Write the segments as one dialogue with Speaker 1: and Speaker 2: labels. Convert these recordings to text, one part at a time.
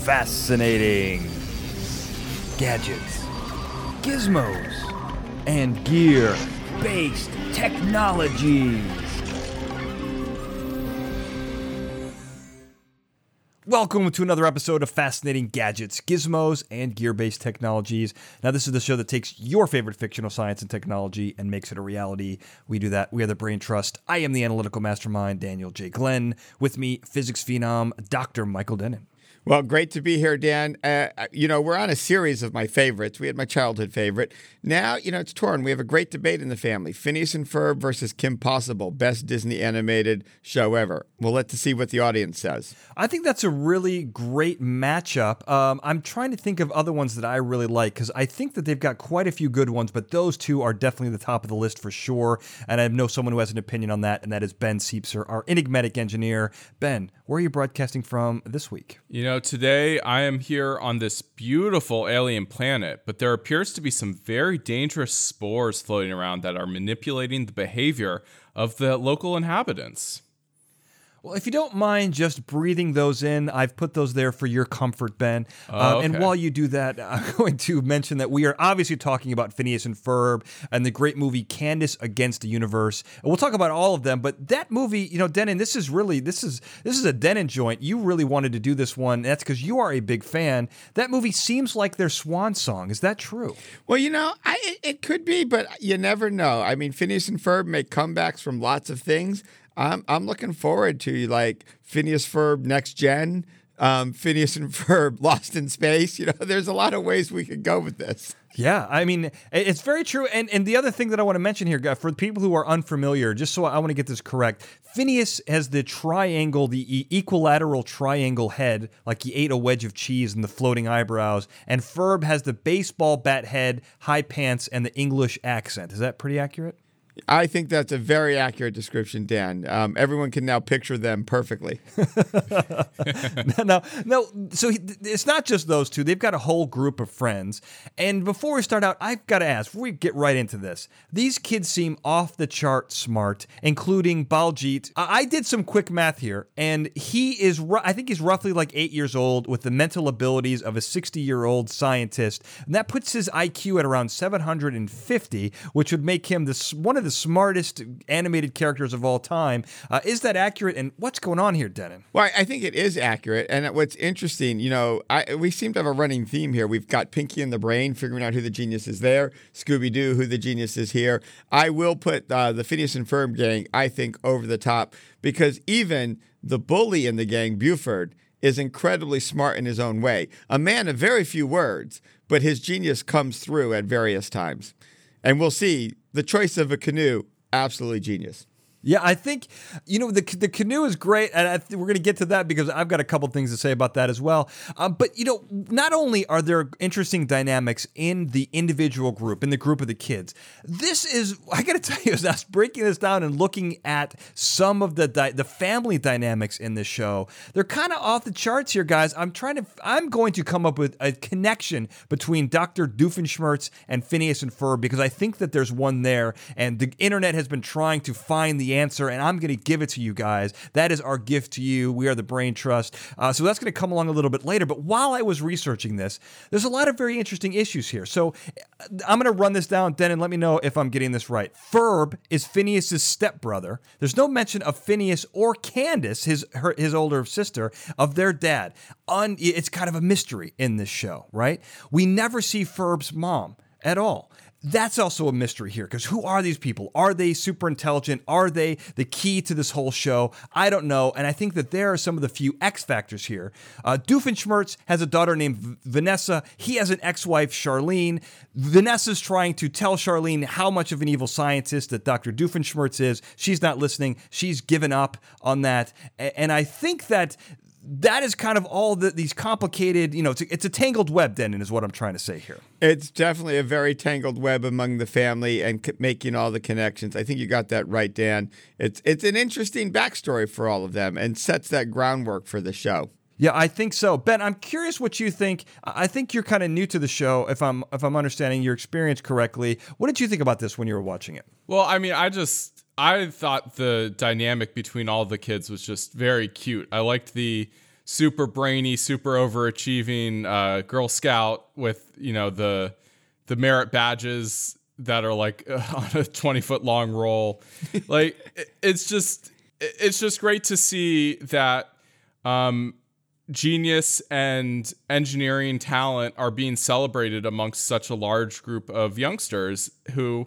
Speaker 1: fascinating gadgets, gizmos, and gear based technologies. Welcome to another episode of Fascinating Gadgets, Gizmos, and Gear Based Technologies. Now, this is the show that takes your favorite fictional science and technology and makes it a reality. We do that. We are the Brain Trust. I am the analytical mastermind, Daniel J. Glenn. With me, physics phenom, Dr. Michael Dennin.
Speaker 2: Well, great to be here, Dan. Uh, you know, we're on a series of my favorites. We had my childhood favorite. Now, you know, it's torn. We have a great debate in the family Phineas and Ferb versus Kim Possible, best Disney animated show ever. We'll let to see what the audience says.
Speaker 1: I think that's a really great matchup. Um, I'm trying to think of other ones that I really like because I think that they've got quite a few good ones, but those two are definitely the top of the list for sure. And I know someone who has an opinion on that, and that is Ben Siepser, our enigmatic engineer. Ben, where are you broadcasting from this week?
Speaker 3: You know, today I am here on this beautiful alien planet, but there appears to be some very dangerous spores floating around that are manipulating the behavior of the local inhabitants.
Speaker 1: Well, if you don't mind just breathing those in, I've put those there for your comfort, Ben.
Speaker 3: Oh,
Speaker 1: Um, and while you do that, I'm going to mention that we are obviously talking about Phineas and Ferb and the great movie Candace Against the Universe. And we'll talk about all of them, but that movie, you know, Dennin, this is really this is this is a Dennin joint. You really wanted to do this one. That's because you are a big fan. That movie seems like their swan song. Is that true?
Speaker 2: Well, you know, I, it, it could be, but you never know. I mean, Phineas and Ferb make comebacks from lots of things. I'm, I'm looking forward to like Phineas Ferb Next Gen, um, Phineas and Ferb Lost in Space. You know, there's a lot of ways we could go with this.
Speaker 1: Yeah, I mean, it's very true. And and the other thing that I want to mention here, guy, for people who are unfamiliar, just so I want to get this correct, Phineas has the triangle, the equilateral triangle head, like he ate a wedge of cheese and the floating eyebrows, and Ferb has the baseball bat head, high pants, and the English accent. Is that pretty accurate?
Speaker 2: I think that's a very accurate description, Dan. Um, everyone can now picture them perfectly.
Speaker 1: no, no. So he, it's not just those two. They've got a whole group of friends. And before we start out, I've got to ask. We get right into this, these kids seem off the chart smart, including Baljeet. I I did some quick math here, and he is. ru- I think he's roughly like eight years old, with the mental abilities of a sixty-year-old scientist, and that puts his IQ at around seven hundred and fifty, which would make him this one of the smartest animated characters of all time. Uh, is that accurate? And what's going on here, Dennin?
Speaker 2: Well, I- think it is accurate. And what's interesting, you know, I, we seem to have a running theme here. We've got Pinky and the Brain figuring out who the genius is there, Scooby Doo, who the genius is here. I will put uh, the Phineas and Ferb gang, I think, over the top because even the bully in the gang, Buford, is incredibly smart in his own way. A man of very few words, but his genius comes through at various times. And we'll see the choice of a canoe, absolutely genius.
Speaker 1: Yeah, I think you know the the canoe is great, and th- we're going to get to that because I've got a couple things to say about that as well. Um, but you know, not only are there interesting dynamics in the individual group, in the group of the kids, this is I got to tell you, as I was breaking this down and looking at some of the di- the family dynamics in this show, they're kind of off the charts here, guys. I'm trying to, I'm going to come up with a connection between Doctor Doofenshmirtz and Phineas and Ferb because I think that there's one there, and the internet has been trying to find the answer, and I'm going to give it to you guys. That is our gift to you. We are the Brain Trust. Uh, so that's going to come along a little bit later. But while I was researching this, there's a lot of very interesting issues here. So I'm going to run this down, Den, and let me know if I'm getting this right. Ferb is Phineas's stepbrother. There's no mention of Phineas or Candace, his her, his older sister, of their dad. Un, it's kind of a mystery in this show, right? We never see Ferb's mom at all. That's also a mystery here because who are these people? Are they super intelligent? Are they the key to this whole show? I don't know. And I think that there are some of the few X factors here. Uh, Doofenshmirtz has a daughter named V- Vanessa. He has an ex wife, Charlene. Vanessa's trying to tell Charlene how much of an evil scientist that Dr. Doofenshmirtz is. She's not listening. She's given up on that. A- And I think that that is kind of all the, these complicated, you know, it's a, it's a tangled web, Dennin, is what I'm trying to say here.
Speaker 2: It's definitely a very tangled web among the family and c- making all the connections. I think you got that right, Dan. It's it's an interesting backstory for all of them and sets that groundwork for the show.
Speaker 1: Yeah, I think so. Ben, I'm curious what you think. I I think you're kind of new to the show, if I'm if I'm understanding your experience correctly. What did you think about this when you were watching it?
Speaker 3: Well, I mean, I just I thought the dynamic between all the kids was just very cute. I liked the super brainy, super overachieving uh, Girl Scout with you know the the merit badges that are like on a 20 foot long roll. like it's just it's just great to see that um, genius and engineering talent are being celebrated amongst such a large group of youngsters who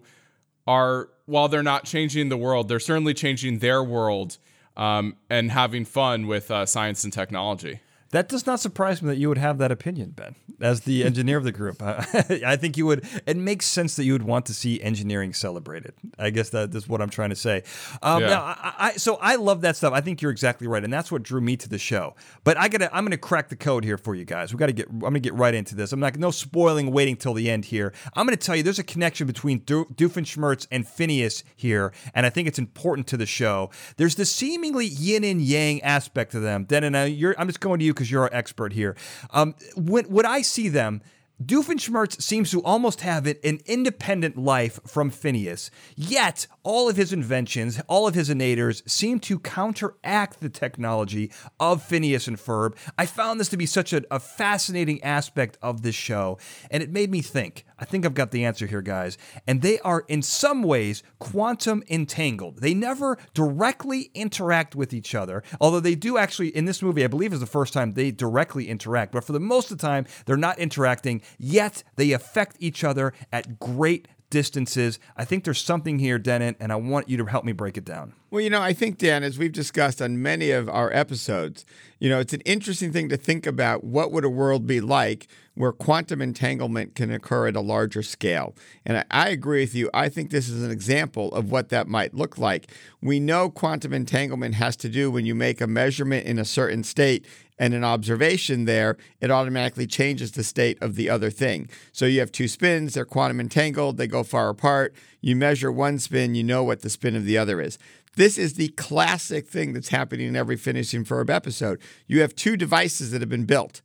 Speaker 3: are while they're not changing the world, they're certainly changing their world um, and having fun with uh, science and technology.
Speaker 1: That does not surprise me that you would have that opinion, Ben, as the engineer of the group. I think you would. It makes sense that you would want to see engineering celebrated. I guess that is what I'm trying to say. Um, yeah. I, I, so I love that stuff. I think you're exactly right, and that's what drew me to the show. But I gotta, I'm gonna crack the code here for you guys. We got to get. I'm gonna get right into this. I'm not no spoiling, waiting till the end here. I'm gonna tell you there's a connection between Do- Doofenshmirtz and Phineas here, and I think it's important to the show. There's the seemingly yin and yang aspect to them. Then, and you're, I'm just going to you because you're our expert here. Um, when, when I see them, Doofenshmirtz seems to almost have it an independent life from Phineas, yet all of his inventions, all of his innators seem to counteract the technology of Phineas and Ferb. I found this to be such a, a fascinating aspect of this show, and it made me think. I think I've got the answer here, guys. And they are, in some ways, quantum entangled. They never directly interact with each other, although they do actually, in this movie, I believe is the first time they directly interact. But for the most of the time, they're not interacting, yet they affect each other at great distances. I think there's something here, Dennin, and I want you to help me break it down.
Speaker 2: Well, you know, I think, Dan, as we've discussed on many of our episodes, you know, it's an interesting thing to think about what would a world be like where quantum entanglement can occur at a larger scale. And I, I agree with you. I think this is an example of what that might look like. We know quantum entanglement has to do when you make a measurement in a certain state and an observation there, it automatically changes the state of the other thing. So you have two spins, they're quantum entangled, they go far apart. You measure one spin, you know what the spin of the other is. This is the classic thing that's happening in every Phineas and Ferb episode. You have two devices that have been built.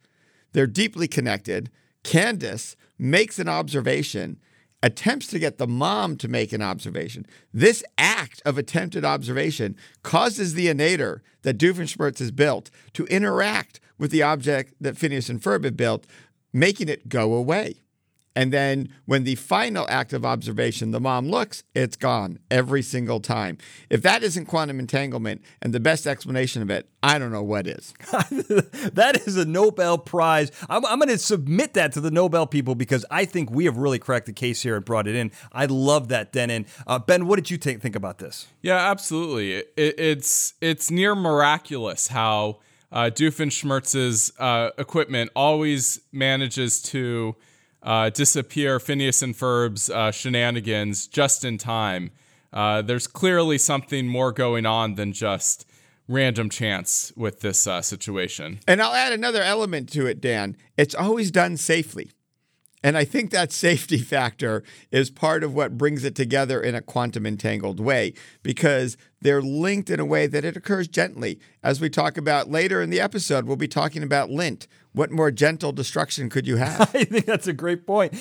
Speaker 2: They're deeply connected. Candace makes an observation, attempts to get the mom to make an observation. This act of attempted observation causes the innator that Doofenshmirtz has built to interact with the object that Phineas and Ferb have built, making it go away. And then when the final act of observation, the mom looks, it's gone every single time. If that isn't quantum entanglement and the best explanation of it, I don't know what is.
Speaker 1: that is a Nobel Prize. I'm, I'm going to submit that to the Nobel people because I think we have really cracked the case here and brought it in. I love that, Dennin. Uh, ben, what did you think, think about this?
Speaker 3: Yeah, absolutely. It, it's it's near miraculous how uh, Doofenshmirtz's uh, equipment always manages to uh, disappear Phineas and Ferb's uh, shenanigans just in time. Uh, there's clearly something more going on than just random chance with this uh, situation.
Speaker 2: And I'll add another element to it, Dan. It's always done safely. And I think that safety factor is part of what brings it together in a quantum entangled way because they're linked in a way that it occurs gently. As we talk about later in the episode, we'll be talking about lint. What more gentle destruction could you have?
Speaker 1: I think that's a great point.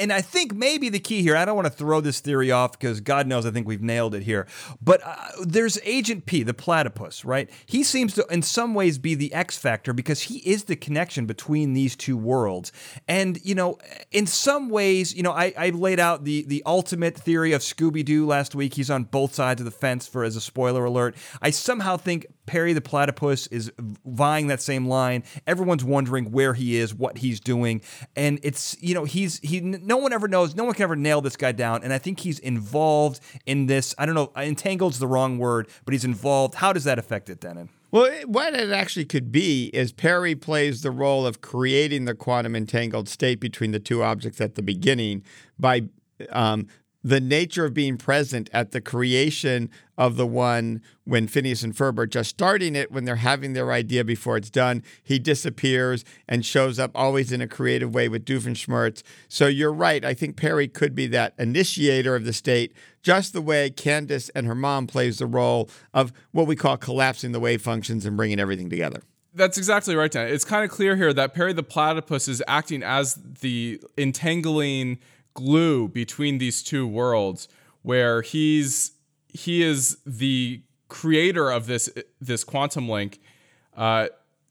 Speaker 1: And I think maybe the key here, I don't want to throw this theory off because God knows I think we've nailed it here. But uh, there's Agent P, the platypus, right? He seems to, in some ways, be the X factor because he is the connection between these two worlds. And, you know, in some ways, you know, I, I laid out the, the ultimate theory of Scooby Doo last week. He's on both sides of the fence for as a spoiler alert. I somehow think Perry the platypus is vying that same line. Everyone's wondering where he is, what he's doing, and it's you know he's he. No one ever knows. No one can ever nail this guy down, and I think he's involved in this. I don't know. Entangled's the wrong word, but he's involved. How does that affect it, Dennin?
Speaker 2: Well, what it actually could be is Perry plays the role of creating the quantum entangled state between the two objects at the beginning by um, the nature of being present at the creation of the one when Phineas and Ferb are just starting it, when they're having their idea before it's done, he disappears and shows up always in a creative way with Doofenshmirtz. So you're right. I think Perry could be that initiator of the state, just the way Candace and her mom plays the role of what we call collapsing the wave functions and bringing everything together.
Speaker 3: That's exactly right, Dan. It's kind of clear here that Perry the platypus is acting as the entangling glue between these two worlds where he's he is the creator of this this quantum link uh,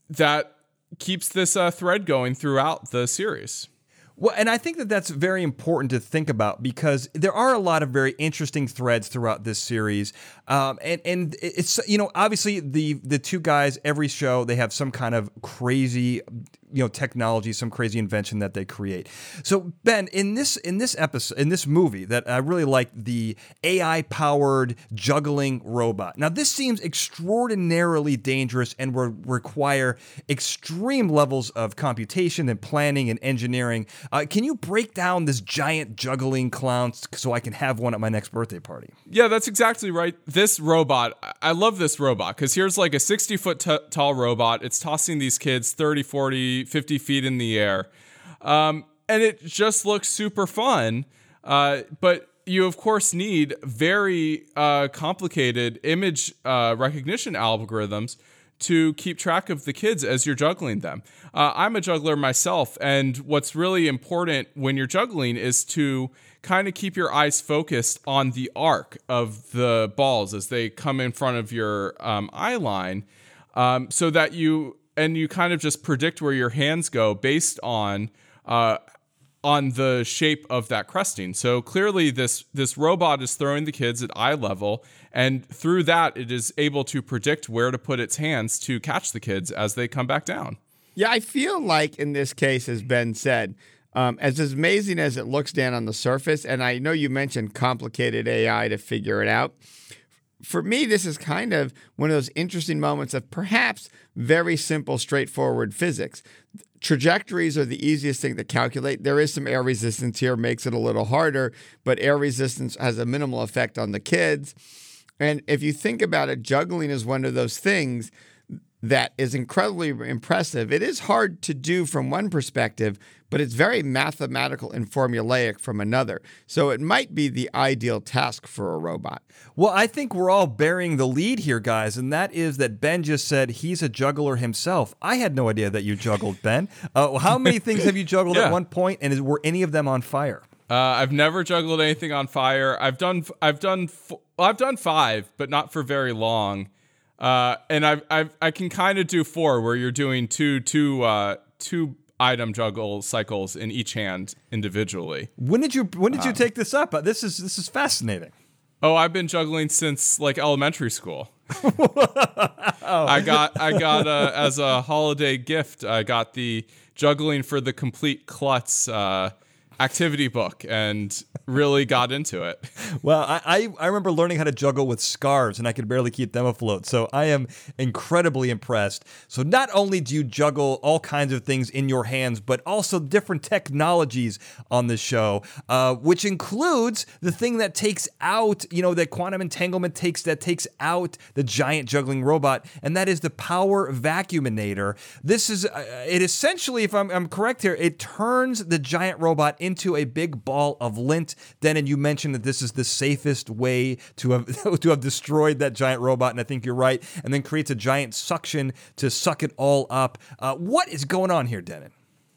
Speaker 3: that keeps this uh, thread going throughout the series.
Speaker 1: Well, and I think that that's very important to think about because there are a lot of very interesting threads throughout this series, um, and and it's you know obviously the the two guys every show they have some kind of crazy you know technology, some crazy invention that they create. So Ben, in this in this episode in this movie that I really like the AI powered juggling robot. Now this seems extraordinarily dangerous and will require extreme levels of computation and planning and engineering. Uh, can you break down this giant juggling clown so I can have one at my next birthday party?
Speaker 3: Yeah, that's exactly right. This robot, I love this robot because here's like a 60 foot t- tall robot. It's tossing these kids 30, 40, 50 feet in the air. Um, and it just looks super fun. Uh, but you, of course, need very uh, complicated image uh, recognition algorithms to keep track of the kids as you're juggling them. Uh, I'm a juggler myself, and what's really important when you're juggling is to kind of keep your eyes focused on the arc of the balls as they come in front of your um, eye line um, so that you and you kind of just predict where your hands go based on uh, on the shape of that cresting. So clearly, this this robot is throwing the kids at eye level, and through that, it is able to predict where to put its hands to catch the kids as they come back down.
Speaker 2: Yeah, I feel like in this case, as Ben said, um, as amazing as it looks, down on the surface, and I know you mentioned complicated AI to figure it out for me, this is kind of one of those interesting moments of perhaps very simple, straightforward physics. Trajectories are the easiest thing to calculate. There is some air resistance here, makes it a little harder, but air resistance has a minimal effect on the kids. And if you think about it, juggling is one of those things that is incredibly impressive. It is hard to do from one perspective, but it's very mathematical and formulaic from another. So it might be the ideal task for a robot.
Speaker 1: Well, I think we're all bearing the lead here, guys, and that is that Ben just said he's a juggler himself. I had no idea that you juggled, Ben. Uh, how many things have you juggled yeah. at one point, and is, were any of them on fire?
Speaker 3: Uh, I've never juggled anything on fire. I've done, I've done, well, I've done five, but not for very long. Uh, and I've, I've I can kind of do four where you're doing two two uh, two item juggle cycles in each hand individually.
Speaker 1: When did you when did um, you take this up? This is this is fascinating.
Speaker 3: Oh, I've been juggling since like elementary school. oh. I got I got uh, as a holiday gift. I got the juggling for the complete klutz uh, activity book and really got into it.
Speaker 1: Well, I, I remember learning how to juggle with scarves and I could barely keep them afloat. So I am incredibly impressed. So not only do you juggle all kinds of things in your hands, but also different technologies on the show, uh, which includes the thing that takes out, you know, that quantum entanglement takes that takes out the giant juggling robot, and that is the power vacuuminator. This is uh, it essentially, if I'm, I'm correct here, it turns the giant robot into a big ball of lint and you mentioned that this is the safest way to have to have destroyed that giant robot, and I think you're right. And then creates a giant suction to suck it all up. Uh, what is going on here, Dennin?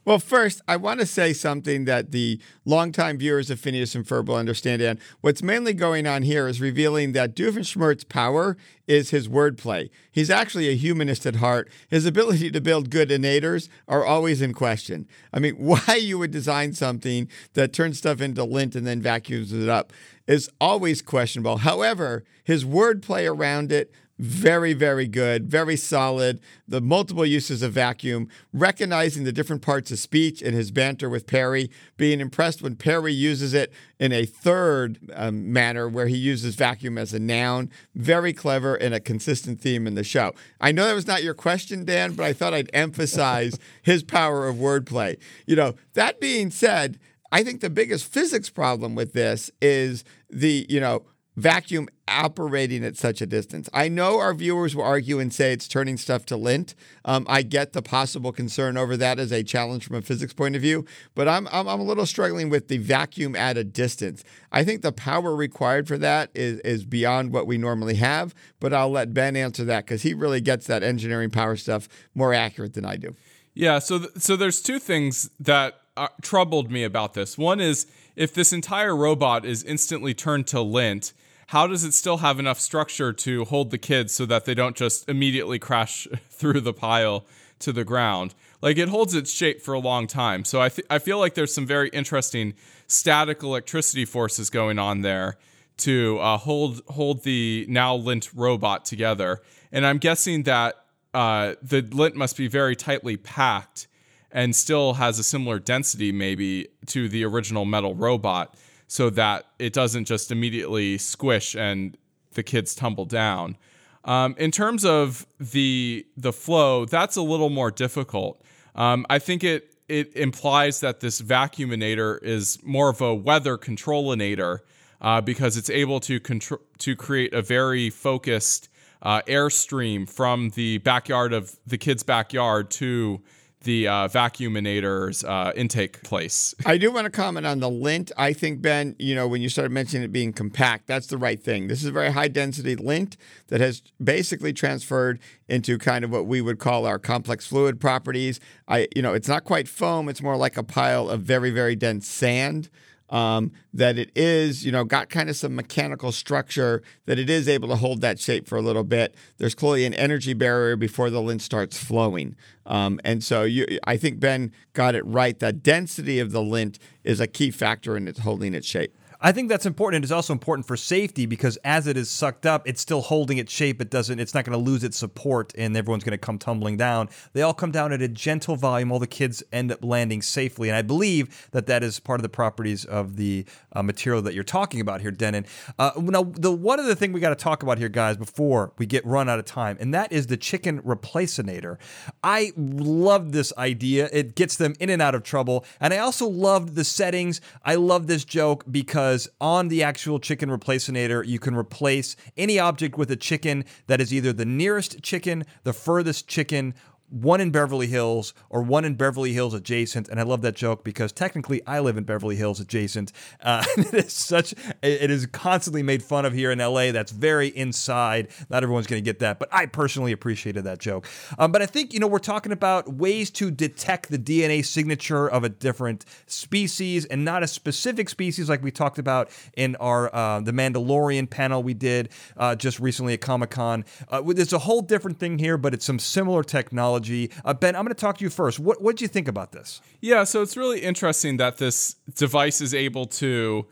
Speaker 2: Well, first, I want to say something that the longtime viewers of Phineas and Ferb will understand. And what's mainly going on here is revealing that Doofenshmirtz's power is his wordplay. He's actually a humanist at heart. His ability to build good innators are always in question. I mean, why you would design something that turns stuff into lint and then vacuums it up is always questionable. However, his wordplay around it, very, very good, very solid. The multiple uses of vacuum, recognizing the different parts of speech in his banter with Perry, being impressed when Perry uses it in a third um, manner where he uses vacuum as a noun. Very clever and a consistent theme in the show. I know that was not your question, Dan, but I thought I'd emphasize his power of wordplay. You know, that being said, I think the biggest physics problem with this is the, you know, vacuum operating at such a distance. I know our viewers will argue and say it's turning stuff to lint. Um, I get the possible concern over that as a challenge from a physics point of view, but I'm, I'm, I'm, a little struggling with the vacuum at a distance. I think the power required for that is, is beyond what we normally have, but I'll let Ben answer that because he really gets that engineering power stuff more accurate than I do.
Speaker 3: Yeah, so th- so there's two things that uh, troubled me about this. One is if this entire robot is instantly turned to lint, how does it still have enough structure to hold the kids so that they don't just immediately crash through the pile to the ground. Like it holds its shape for a long time. So I th- I feel like there's some very interesting static electricity forces going on there to uh, hold hold the now lint robot together. And I'm guessing that uh, the lint must be very tightly packed and still has a similar density maybe to the original metal robot so that it doesn't just immediately squish and the kids tumble down. Um, in terms of the the flow, that's a little more difficult. Um, I think it it implies that this vacuuminator is more of a weather controlinator uh, because it's able to contr- to create a very focused uh, airstream from the backyard of the kid's backyard to the uh, vacuuminator's uh, intake place.
Speaker 2: I do want to comment on the lint. I think Ben, you know, when you started mentioning it being compact, that's the right thing. This is a very high density lint that has basically transferred into kind of what we would call our complex fluid properties. I, you know, it's not quite foam; it's more like a pile of very, very dense sand um, that it is, you know, got kind of some mechanical structure that it is able to hold that shape for a little bit. There's clearly an energy barrier before the lint starts flowing. Um, and so you, I think Ben got it right. The density of the lint is a key factor in its holding its shape.
Speaker 1: I think that's important. It's also important for safety because as it is sucked up, it's still holding its shape. It doesn't. It's not going to lose its support, and everyone's going to come tumbling down. They all come down at a gentle volume. All the kids end up landing safely, and I believe that that is part of the properties of the uh, material that you're talking about here, Dennin. Uh, now, the one other thing we got to talk about here, guys, before we get run out of time, and that is the chicken replacinator. I love this idea. It gets them in and out of trouble, and I also loved the settings. I love this joke because because on the actual chicken replacinator, you can replace any object with a chicken that is either the nearest chicken, the furthest chicken, one in Beverly Hills or one in Beverly Hills adjacent. And I love that joke because technically I live in Beverly Hills adjacent. Uh, it is such, it is constantly made fun of here in LA. That's very inside. Not everyone's going to get that, but I personally appreciated that joke. Um, but I think, you know, we're talking about ways to detect the DNA signature of a different species and not a specific species like we talked about in our, uh, the Mandalorian panel we did uh, just recently at Comic Con. Uh, there's a whole different thing here, but it's some similar technology technology. Uh, ben, I'm going to talk to you first. What what do you think about this?
Speaker 3: Yeah, so it's really interesting that this device is able to.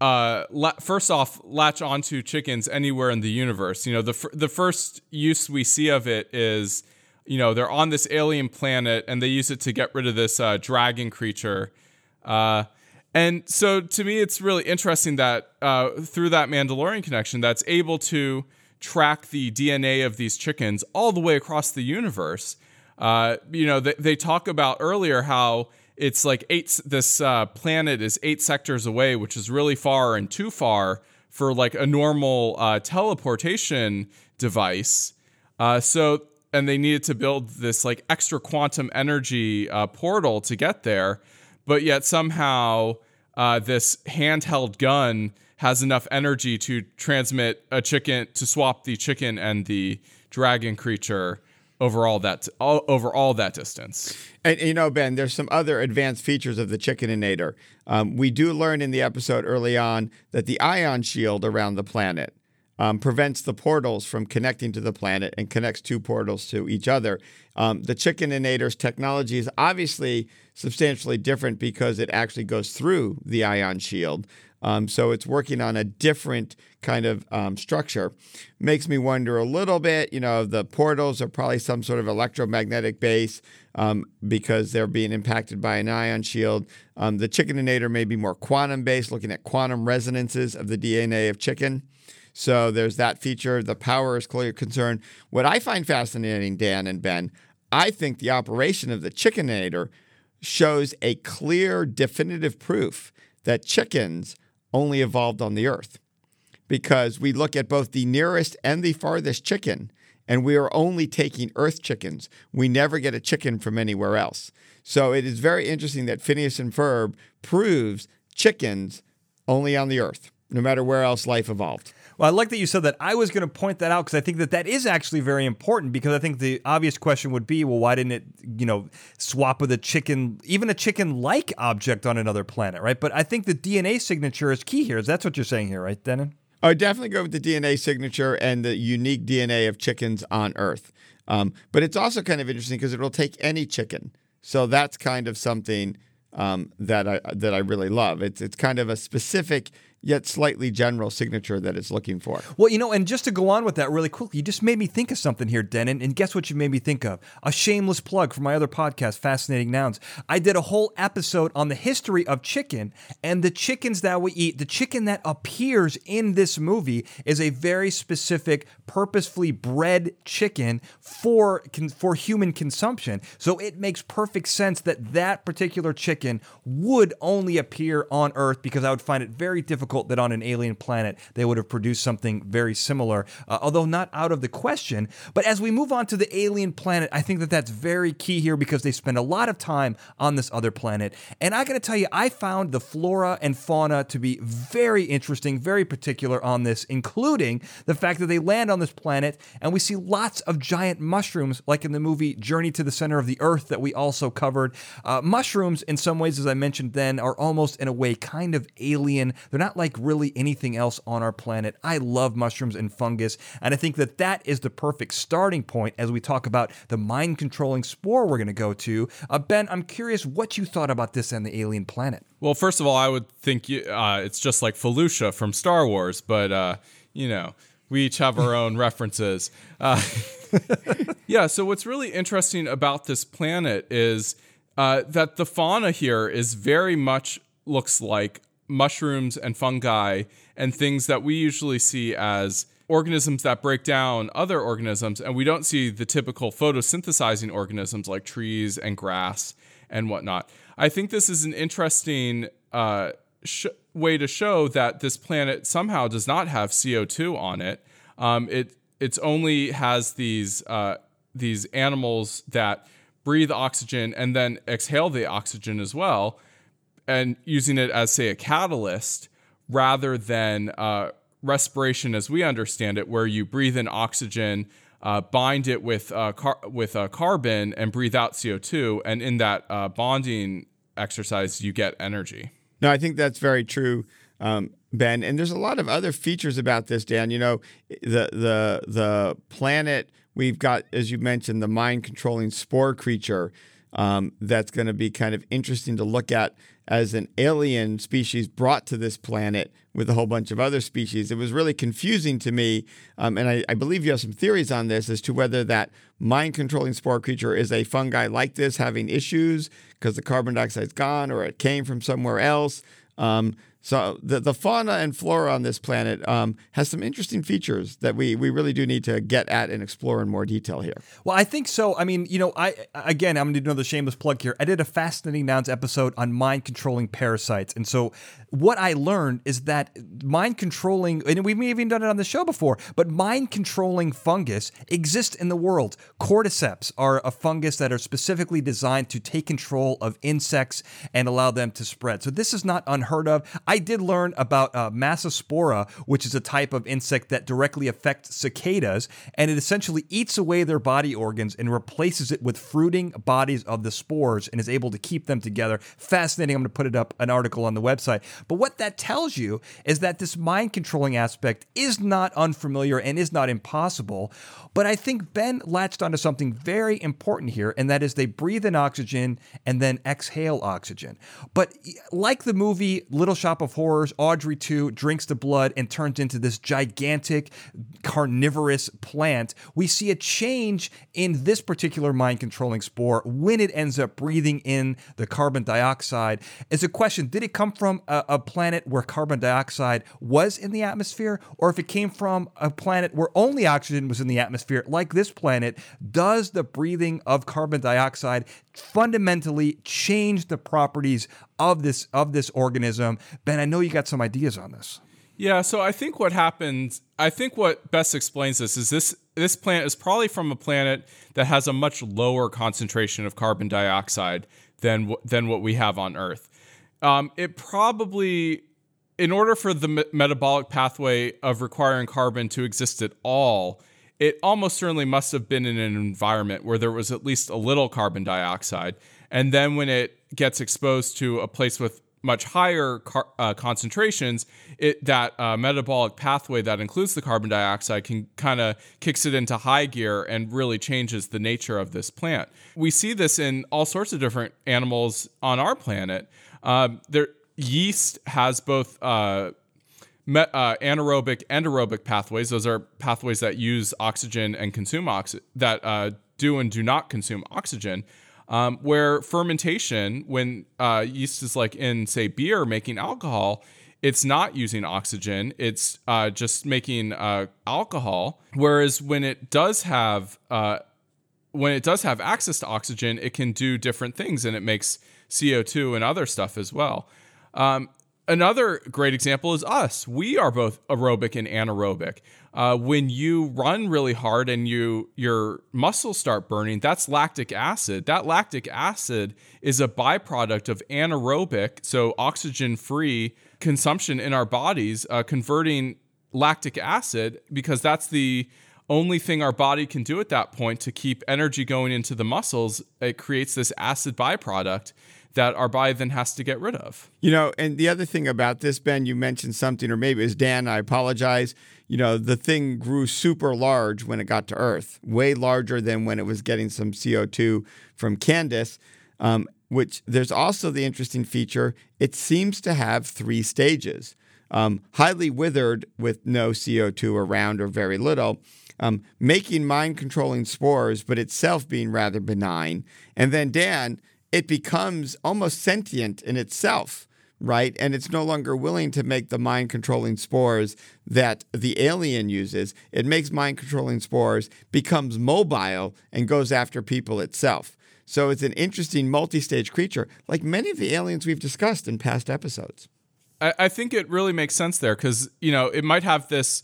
Speaker 3: Uh, la- first off, latch onto chickens anywhere in the universe. You know, the the first use we see of it is, you know, they're on this alien planet and they use it to get rid of this uh, dragon creature. Uh, and so to me, it's really interesting that uh, through that Mandalorian connection, that's able to track the DNA of these chickens all the way across the universe. Uh, you know, they, they, talk about earlier how it's like eight, this uh, planet is eight sectors away, which is really far and too far for like a normal uh, teleportation device. Uh, so, and they needed to build this like extra quantum energy uh, portal to get there. But yet somehow uh, this handheld gun has enough energy to transmit a chicken to swap the chicken and the dragon creature over all that all, over all that distance.
Speaker 2: And you know, Ben, there's some other advanced features of the Chickeninator. Um, we do learn in the episode early on that the ion shield around the planet um, prevents the portals from connecting to the planet and connects two portals to each other. Um, the Chickeninator's technology is obviously substantially different because it actually goes through the ion shield. Um, so it's working on a different kind of um, structure. Makes me wonder a little bit, you know, the portals are probably some sort of electromagnetic base um, because they're being impacted by an ion shield. Um, the chickeninator may be more quantum based, looking at quantum resonances of the DNA of chicken. So there's that feature. The power is clearly a concern. What I find fascinating, Dan and Ben, I think the operation of the chickeninator shows a clear, definitive proof that chickens only evolved on the earth because we look at both the nearest and the farthest chicken and we are only taking earth chickens. We never get a chicken from anywhere else. So it is very interesting that Phineas and Ferb proves chickens only on the earth, no matter where else life evolved.
Speaker 1: Well, I like that you said that. I was going to point that out because I think that that is actually very important because I think the obvious question would be, well, why didn't it, you know, swap with a chicken, even a chicken-like object on another planet, right? But I think the DNA signature is key here. Is That's what you're saying here, right, Dennin?
Speaker 2: I definitely go with the DNA signature and the unique DNA of chickens on Earth. Um, but it's also kind of interesting because it'll take any chicken. So that's kind of something um, that I that I really love. It's it's kind of a specific yet slightly general signature that it's looking for.
Speaker 1: Well, you know, and just to go on with that really quickly, you just made me think of something here, Dennin. And guess what you made me think of? A shameless plug for my other podcast, Fascinating Nouns. I did a whole episode on the history of chicken and the chickens that we eat. The chicken that appears in this movie is a very specific, purposefully bred chicken for for human consumption. So it makes perfect sense that that particular chicken would only appear on Earth because I would find it very difficult difficult that on an alien planet they would have produced something very similar, uh, although not out of the question. But as we move on to the alien planet, I think that that's very key here because they spend a lot of time on this other planet. And I got to tell you, I found the flora and fauna to be very interesting, very particular on this, including the fact that they land on this planet and we see lots of giant mushrooms, like in the movie Journey to the Center of the Earth that we also covered. Uh, mushrooms, in some ways, as I mentioned then, are almost in a way kind of alien. They're not like really anything else on our planet. I love mushrooms and fungus, and I think that that is the perfect starting point as we talk about the mind controlling spore we're going to go to. Uh, ben, I'm curious what you thought about this and the alien planet.
Speaker 3: Well, first of all, I would think you, uh, it's just like Felucia from Star Wars, but uh, you know, we each have our own references. Uh, yeah, so what's really interesting about this planet is uh, that the fauna here is very much looks like mushrooms and fungi and things that we usually see as organisms that break down other organisms, and we don't see the typical photosynthesizing organisms like trees and grass and whatnot. I think this is an interesting uh, sh- way to show that this planet somehow does not have CO2 on it. Um, it it's only has these uh, these animals that breathe oxygen and then exhale the oxygen as well and using it as say a catalyst rather than uh, respiration as we understand it, where you breathe in oxygen, uh, bind it with uh, car- with carbon, and breathe out CO two, and in that uh, bonding exercise, you get energy.
Speaker 2: No, I think that's very true. Um, ben, and there's a lot of other features about this, Dan. You know, the the the planet we've got, as you mentioned, the mind controlling spore creature um, that's going to be kind of interesting to look at as an alien species brought to this planet with a whole bunch of other species. It was really confusing to me, um, and I, I, believe you have some theories on this as to whether that mind controlling spore creature is a fungi like this having issues because the carbon dioxide's gone or it came from somewhere else. Um, so the, the fauna and flora on this planet um, has some interesting features that we we really do need to get at and explore in more detail here.
Speaker 1: Well, I think so. I mean, you know, I again, I'm going to do another shameless plug here. I did a fascinating nouns episode on mind controlling parasites, and so what I learned is that mind controlling, and we've even done it on the show before, but mind controlling fungus exists in the world. Cordyceps are a fungus that are specifically designed to take control of insects and allow them to spread. So this is not unheard of. I did learn about uh, Massospora, which is a type of insect that directly affects cicadas, and it essentially eats away their body organs and replaces it with fruiting bodies of the spores and is able to keep them together. Fascinating. I'm going to put it up an article on the website. But what that tells you is that this mind controlling aspect is not unfamiliar and is not impossible. But I think Ben latched onto something very important here, and that is they breathe in oxygen and then exhale oxygen. But like the movie Little Shop of Horrors, Audrey 2 drinks the blood and turns into this gigantic carnivorous plant, we see a change in this particular mind controlling spore when it ends up breathing in the carbon dioxide. It's a question did it come from a, a planet where carbon dioxide was in the atmosphere, or if it came from a planet where only oxygen was in the atmosphere, like this planet, does the breathing of carbon dioxide fundamentally change the properties of this of this organism? Ben, I know you got some ideas on this.
Speaker 3: Yeah, so I think what happens, I think what best explains this is this this plant is probably from a planet that has a much lower concentration of carbon dioxide than than what we have on Earth. Um, it probably, in order for the me- metabolic pathway of requiring carbon to exist at all, it almost certainly must have been in an environment where there was at least a little carbon dioxide. And then when it gets exposed to a place with much higher car- uh, concentrations, it that uh, metabolic pathway that includes the carbon dioxide can kind of kicks it into high gear and really changes the nature of this plant. We see this in all sorts of different animals on our planet. Um, there, yeast has both. Uh, me- uh, anaerobic and aerobic pathways. Those are pathways that use oxygen and consume oxygen, that uh, do and do not consume oxygen. Um, where fermentation, when uh, yeast is like in, say, beer making alcohol, it's not using oxygen, it's uh, just making uh, alcohol. Whereas when it does have uh, when it does have access to oxygen, it can do different things and it makes CO2 and other stuff as well. Um, another great example is us. We are both aerobic and anaerobic. Uh, when you run really hard and you your muscles start burning, that's lactic acid. That lactic acid is a byproduct of anaerobic, so oxygen-free consumption in our bodies, uh, converting lactic acid because that's the only thing our body can do at that point to keep energy going into the muscles. It creates this acid byproduct that our body then has to get rid of.
Speaker 2: You know, and the other thing about this, Ben, you mentioned something, or maybe it was Dan, I apologize. You know, the thing grew super large when it got to Earth, way larger than when it was getting some CO2 from Candace. Um, which there's also the interesting feature it seems to have three stages um, highly withered with no CO2 around or very little, um, making mind controlling spores, but itself being rather benign. And then, Dan, it becomes almost sentient in itself, right? And it's no longer willing to make the mind controlling spores that the alien uses. It makes mind controlling spores, becomes mobile, and goes after people itself. So it's an interesting multi stage creature, like many of the aliens we've discussed in past episodes.
Speaker 3: I, I think it really makes sense there because, you know, it might have this,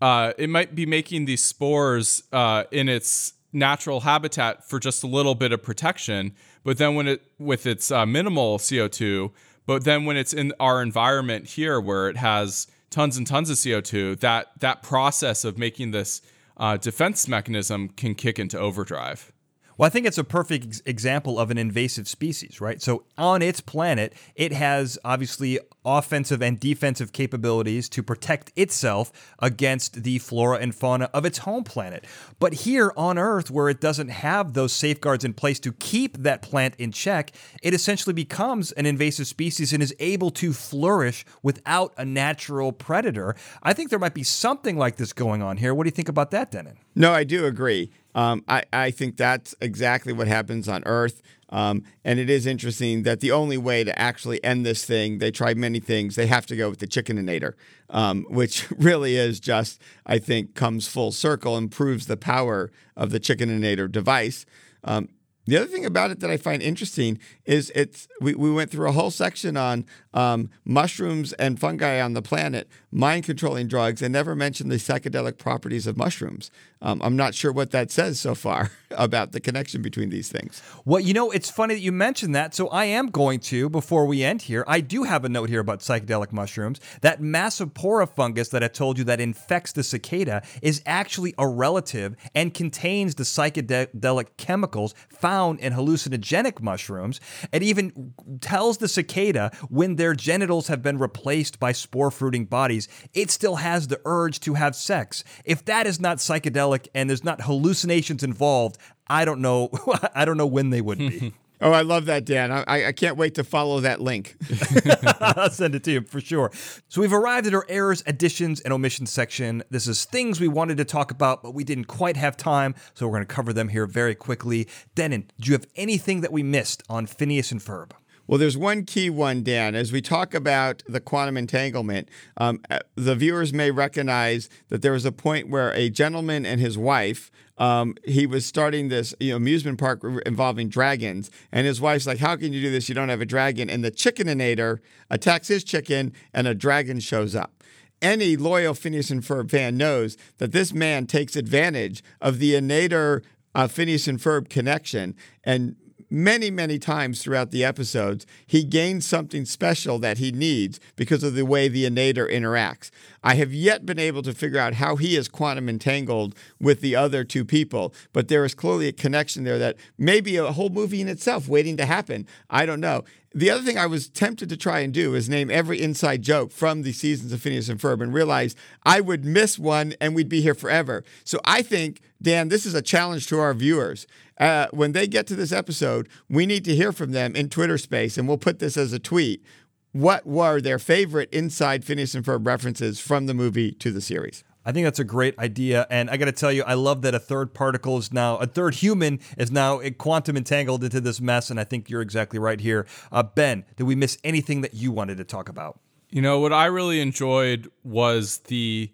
Speaker 3: uh, it might be making these spores uh, in its natural habitat for just a little bit of protection. But then when it, with its uh, minimal CO2, but then when it's in our environment here where it has tons and tons of CO2, that, that process of making this uh, defense mechanism can kick into overdrive.
Speaker 1: Well, I think it's a perfect ex- example of an invasive species, right? So on its planet, it has obviously offensive and defensive capabilities to protect itself against the flora and fauna of its home planet. But here on Earth, where it doesn't have those safeguards in place to keep that plant in check, it essentially becomes an invasive species and is able to flourish without a natural predator. I think there might be something like this going on here. What do you think about that, Dennin?
Speaker 2: No, I do agree. Um, I, I think that's exactly what happens on Earth. Um, and it is interesting that the only way to actually end this thing, they tried many things. They have to go with the chickeninator, um, which really is just, I think, comes full circle and proves the power of the chickeninator device. Um, the other thing about it that I find interesting is it's we, we went through a whole section on um, mushrooms and fungi on the planet, mind controlling drugs, and never mentioned the psychedelic properties of mushrooms. Um, I'm not sure what that says so far about the connection between these things.
Speaker 1: Well, you know, it's funny that you mentioned that. So I am going to, before we end here, I do have a note here about psychedelic mushrooms. That Massospora fungus that I told you that infects the cicada is actually a relative and contains the psychedelic chemicals found in hallucinogenic mushrooms. It even tells the cicada when their genitals have been replaced by spore fruiting bodies, it still has the urge to have sex. If that is not psychedelic and there's not hallucinations involved, I don't know. I don't know when they would be.
Speaker 2: Oh, I love that, Dan. I, I can't wait to follow that link.
Speaker 1: I'll send it to you for sure. So we've arrived at our errors, additions, and omissions section. This is things we wanted to talk about, but we didn't quite have time, so we're going to cover them here very quickly. Dennin, do you have anything that we missed on Phineas and Ferb?
Speaker 2: Well, there's one key one, Dan. As we talk about the quantum entanglement, um, uh, the viewers may recognize that there was a point where a gentleman and his wife, um, he was starting this you know, amusement park involving dragons, and his wife's like, "How can you do this? You don't have a dragon." And the chickeninator attacks his chicken, and a dragon shows up any loyal Phineas and Ferb fan knows that this man takes advantage of the innator uh, Phineas and Ferb connection and many, many times throughout the episodes, he gains something special that he needs because of the way the innator interacts. I have yet been able to figure out how he is quantum entangled with the other two people, but there is clearly a connection there that may be a whole movie in itself waiting to happen. I don't know. The other thing I was tempted to try and do is name every inside joke from the seasons of Phineas and Ferb and realize I would miss one and we'd be here forever. So I think, Dan, this is a challenge to our viewers. Uh, when they get to this episode, we need to hear from them in Twitter space, and we'll put this as a tweet. What were their favorite inside Phineas and Ferb references from the movie to the series?
Speaker 1: I think that's a great idea. And I got to tell you, I love that a third particle is now, a third human is now a quantum entangled into this mess. And I think you're exactly right here. Uh, ben, did we miss anything that you wanted to talk about?
Speaker 3: You know, what I really enjoyed was the,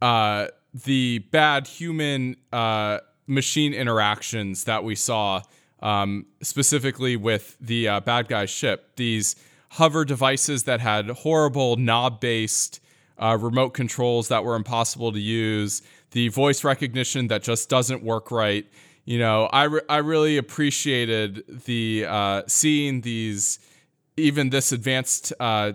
Speaker 3: uh, the bad human uh, machine interactions that we saw, um, specifically with the uh, bad guy ship. These hover devices that had horrible knob based uh, remote controls that were impossible to use, the voice recognition that just doesn't work right. You know, I, re- I really appreciated the uh, seeing these, even this advanced, uh,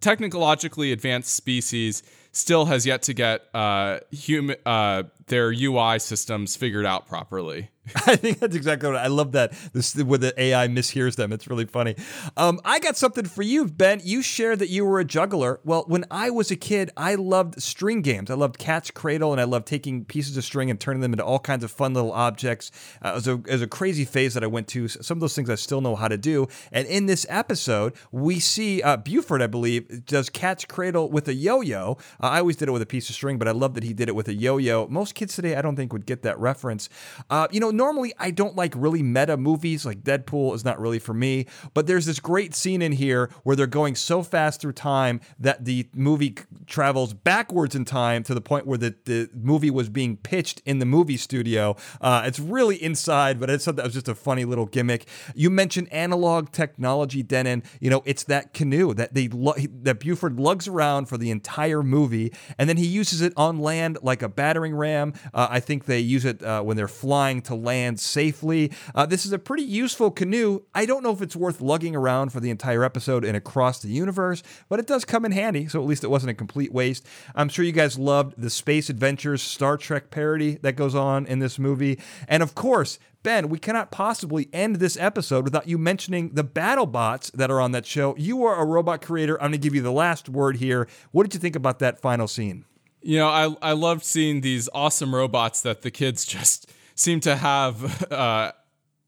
Speaker 3: technologically advanced species still has yet to get uh, human uh, their UI systems figured out properly.
Speaker 1: I think that's exactly what I love that this where the AI mishears them. It's really funny. Um, I got something for you, Ben. You shared that you were a juggler. Well, when I was a kid, I loved string games. I loved catch cradle, and I loved taking pieces of string and turning them into all kinds of fun little objects. Uh, it, was a, it was a crazy phase that I went to. Some of those things I still know how to do. And in this episode, we see uh, Buford, I believe, does catch cradle with a yo-yo. Uh, I always did it with a piece of string, but I love that he did it with a yo-yo. Most kids today, I don't think, would get that reference. Uh, you know normally I don't like really meta movies, like Deadpool is not really for me, but there's this great scene in here where they're going so fast through time that the movie travels backwards in time to the point where the, the movie was being pitched in the movie studio. Uh, it's really inside, but it's that was just a funny little gimmick. You mentioned analog technology, Dennin. You know, it's that canoe that they that Buford lugs around for the entire movie, and then he uses it on land like a battering ram. Uh, I think they use it uh, when they're flying to land safely. Uh, this is a pretty useful canoe. I don't know if it's worth lugging around for the entire episode and across the universe, but it does come in handy. So at least it wasn't a complete waste. I'm sure you guys loved the Space Adventures Star Trek parody that goes on in this movie. And of course, Ben, we cannot possibly end this episode without you mentioning the battle bots that are on that show. You are a robot creator. I'm going to give you the last word here. What did you think about that final scene?
Speaker 3: You know, I I loved seeing these awesome robots that the kids just seem to have uh,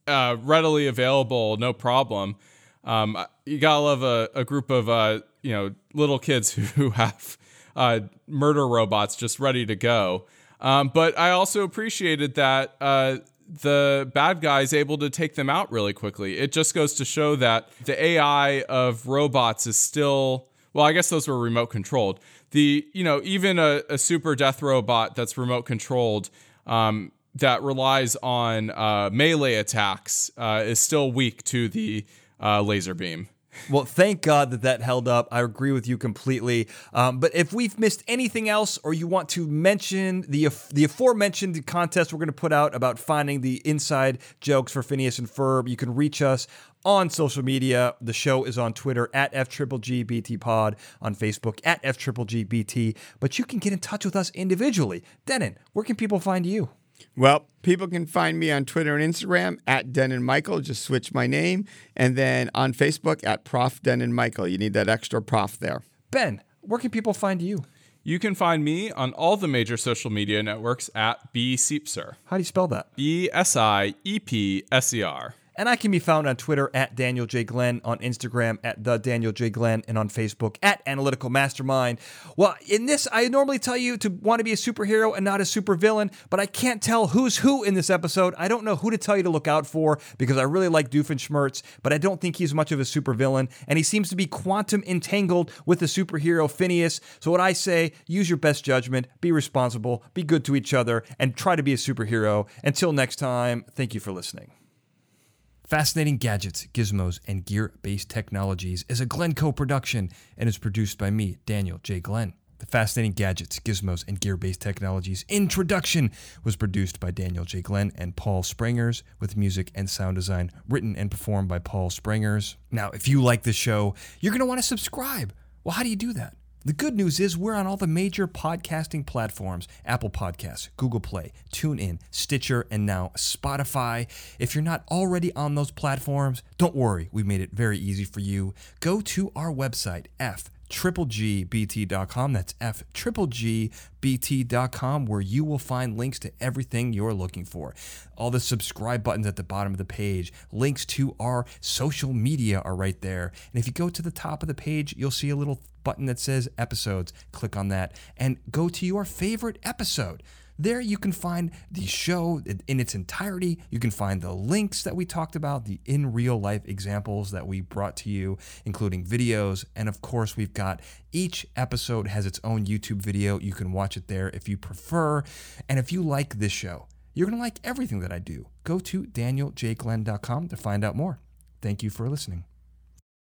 Speaker 3: uh, readily available, no problem. Um, you gotta love a, a group of uh, you know little kids who have uh, murder robots just ready to go. Um, but I also appreciated that uh, the bad guy is able to take them out really quickly. It just goes to show that the AI of robots is still well. I guess those were remote controlled the you know even a, a super death robot that's remote controlled um, that relies on uh, melee attacks uh, is still weak to the uh, laser beam.
Speaker 1: Well, thank God that that held up. I agree with you completely. Um, but if we've missed anything else, or you want to mention the the aforementioned contest we're going to put out about finding the inside jokes for Phineas and Ferb, you can reach us on social media. The show is on Twitter at FGGBT Pod, on Facebook at FGGBT. But you can get in touch with us individually. Dennin, where can people find you?
Speaker 2: Well, people can find me on Twitter and Instagram at Dennin Michael. Just switch my name. And then on Facebook at Prof Dennin Michael. You need that extra prof there.
Speaker 1: Ben, where can people find you?
Speaker 3: You can find me on all the major social media networks at B Siepser.
Speaker 1: How do you spell that?
Speaker 3: B S I E P S E R.
Speaker 1: And I can be found on Twitter at Daniel J. Glenn, on Instagram at the Daniel J. Glenn, and on Facebook at Analytical Mastermind. Well, in this, I normally tell you to want to be a superhero and not a supervillain, but I can't tell who's who in this episode. I don't know who to tell you to look out for because I really like Doofenshmirtz, but I don't think he's much of a supervillain, and he seems to be quantum entangled with the superhero Phineas. So what I say, use your best judgment, be responsible, be good to each other, and try to be a superhero. Until next time, thank you for listening. Fascinating Gadgets, Gizmos, and Gear Based Technologies is a Glencoe production and is produced by me, Daniel J. Glenn. The Fascinating Gadgets, Gizmos, and Gear Based Technologies introduction was produced by Daniel J. Glenn and Paul Springers, with music and sound design written and performed by Paul Springers. Now, if you like the show, you're going to want to subscribe. Well, how do you do that? The good news is we're on all the major podcasting platforms Apple Podcasts, Google Play, TuneIn, Stitcher, and now Spotify. If you're not already on those platforms, don't worry, we made it very easy for you. Go to our website, F tripplegbt.com. That's F tripplegbt.com, where you will find links to everything you're looking for. All the subscribe buttons at the bottom of the page, links to our social media are right there. And if you go to the top of the page, you'll see a little button that says episodes. Click on that and go to your favorite episode. There you can find the show in its entirety. You can find the links that we talked about, the in real life examples that we brought to you, including videos. And of course, we've got each episode has its own YouTube video. You can watch it there if you prefer. And if you like this show, you're going to like everything that I do. Go to danieljglenn.com to find out more. Thank you for listening.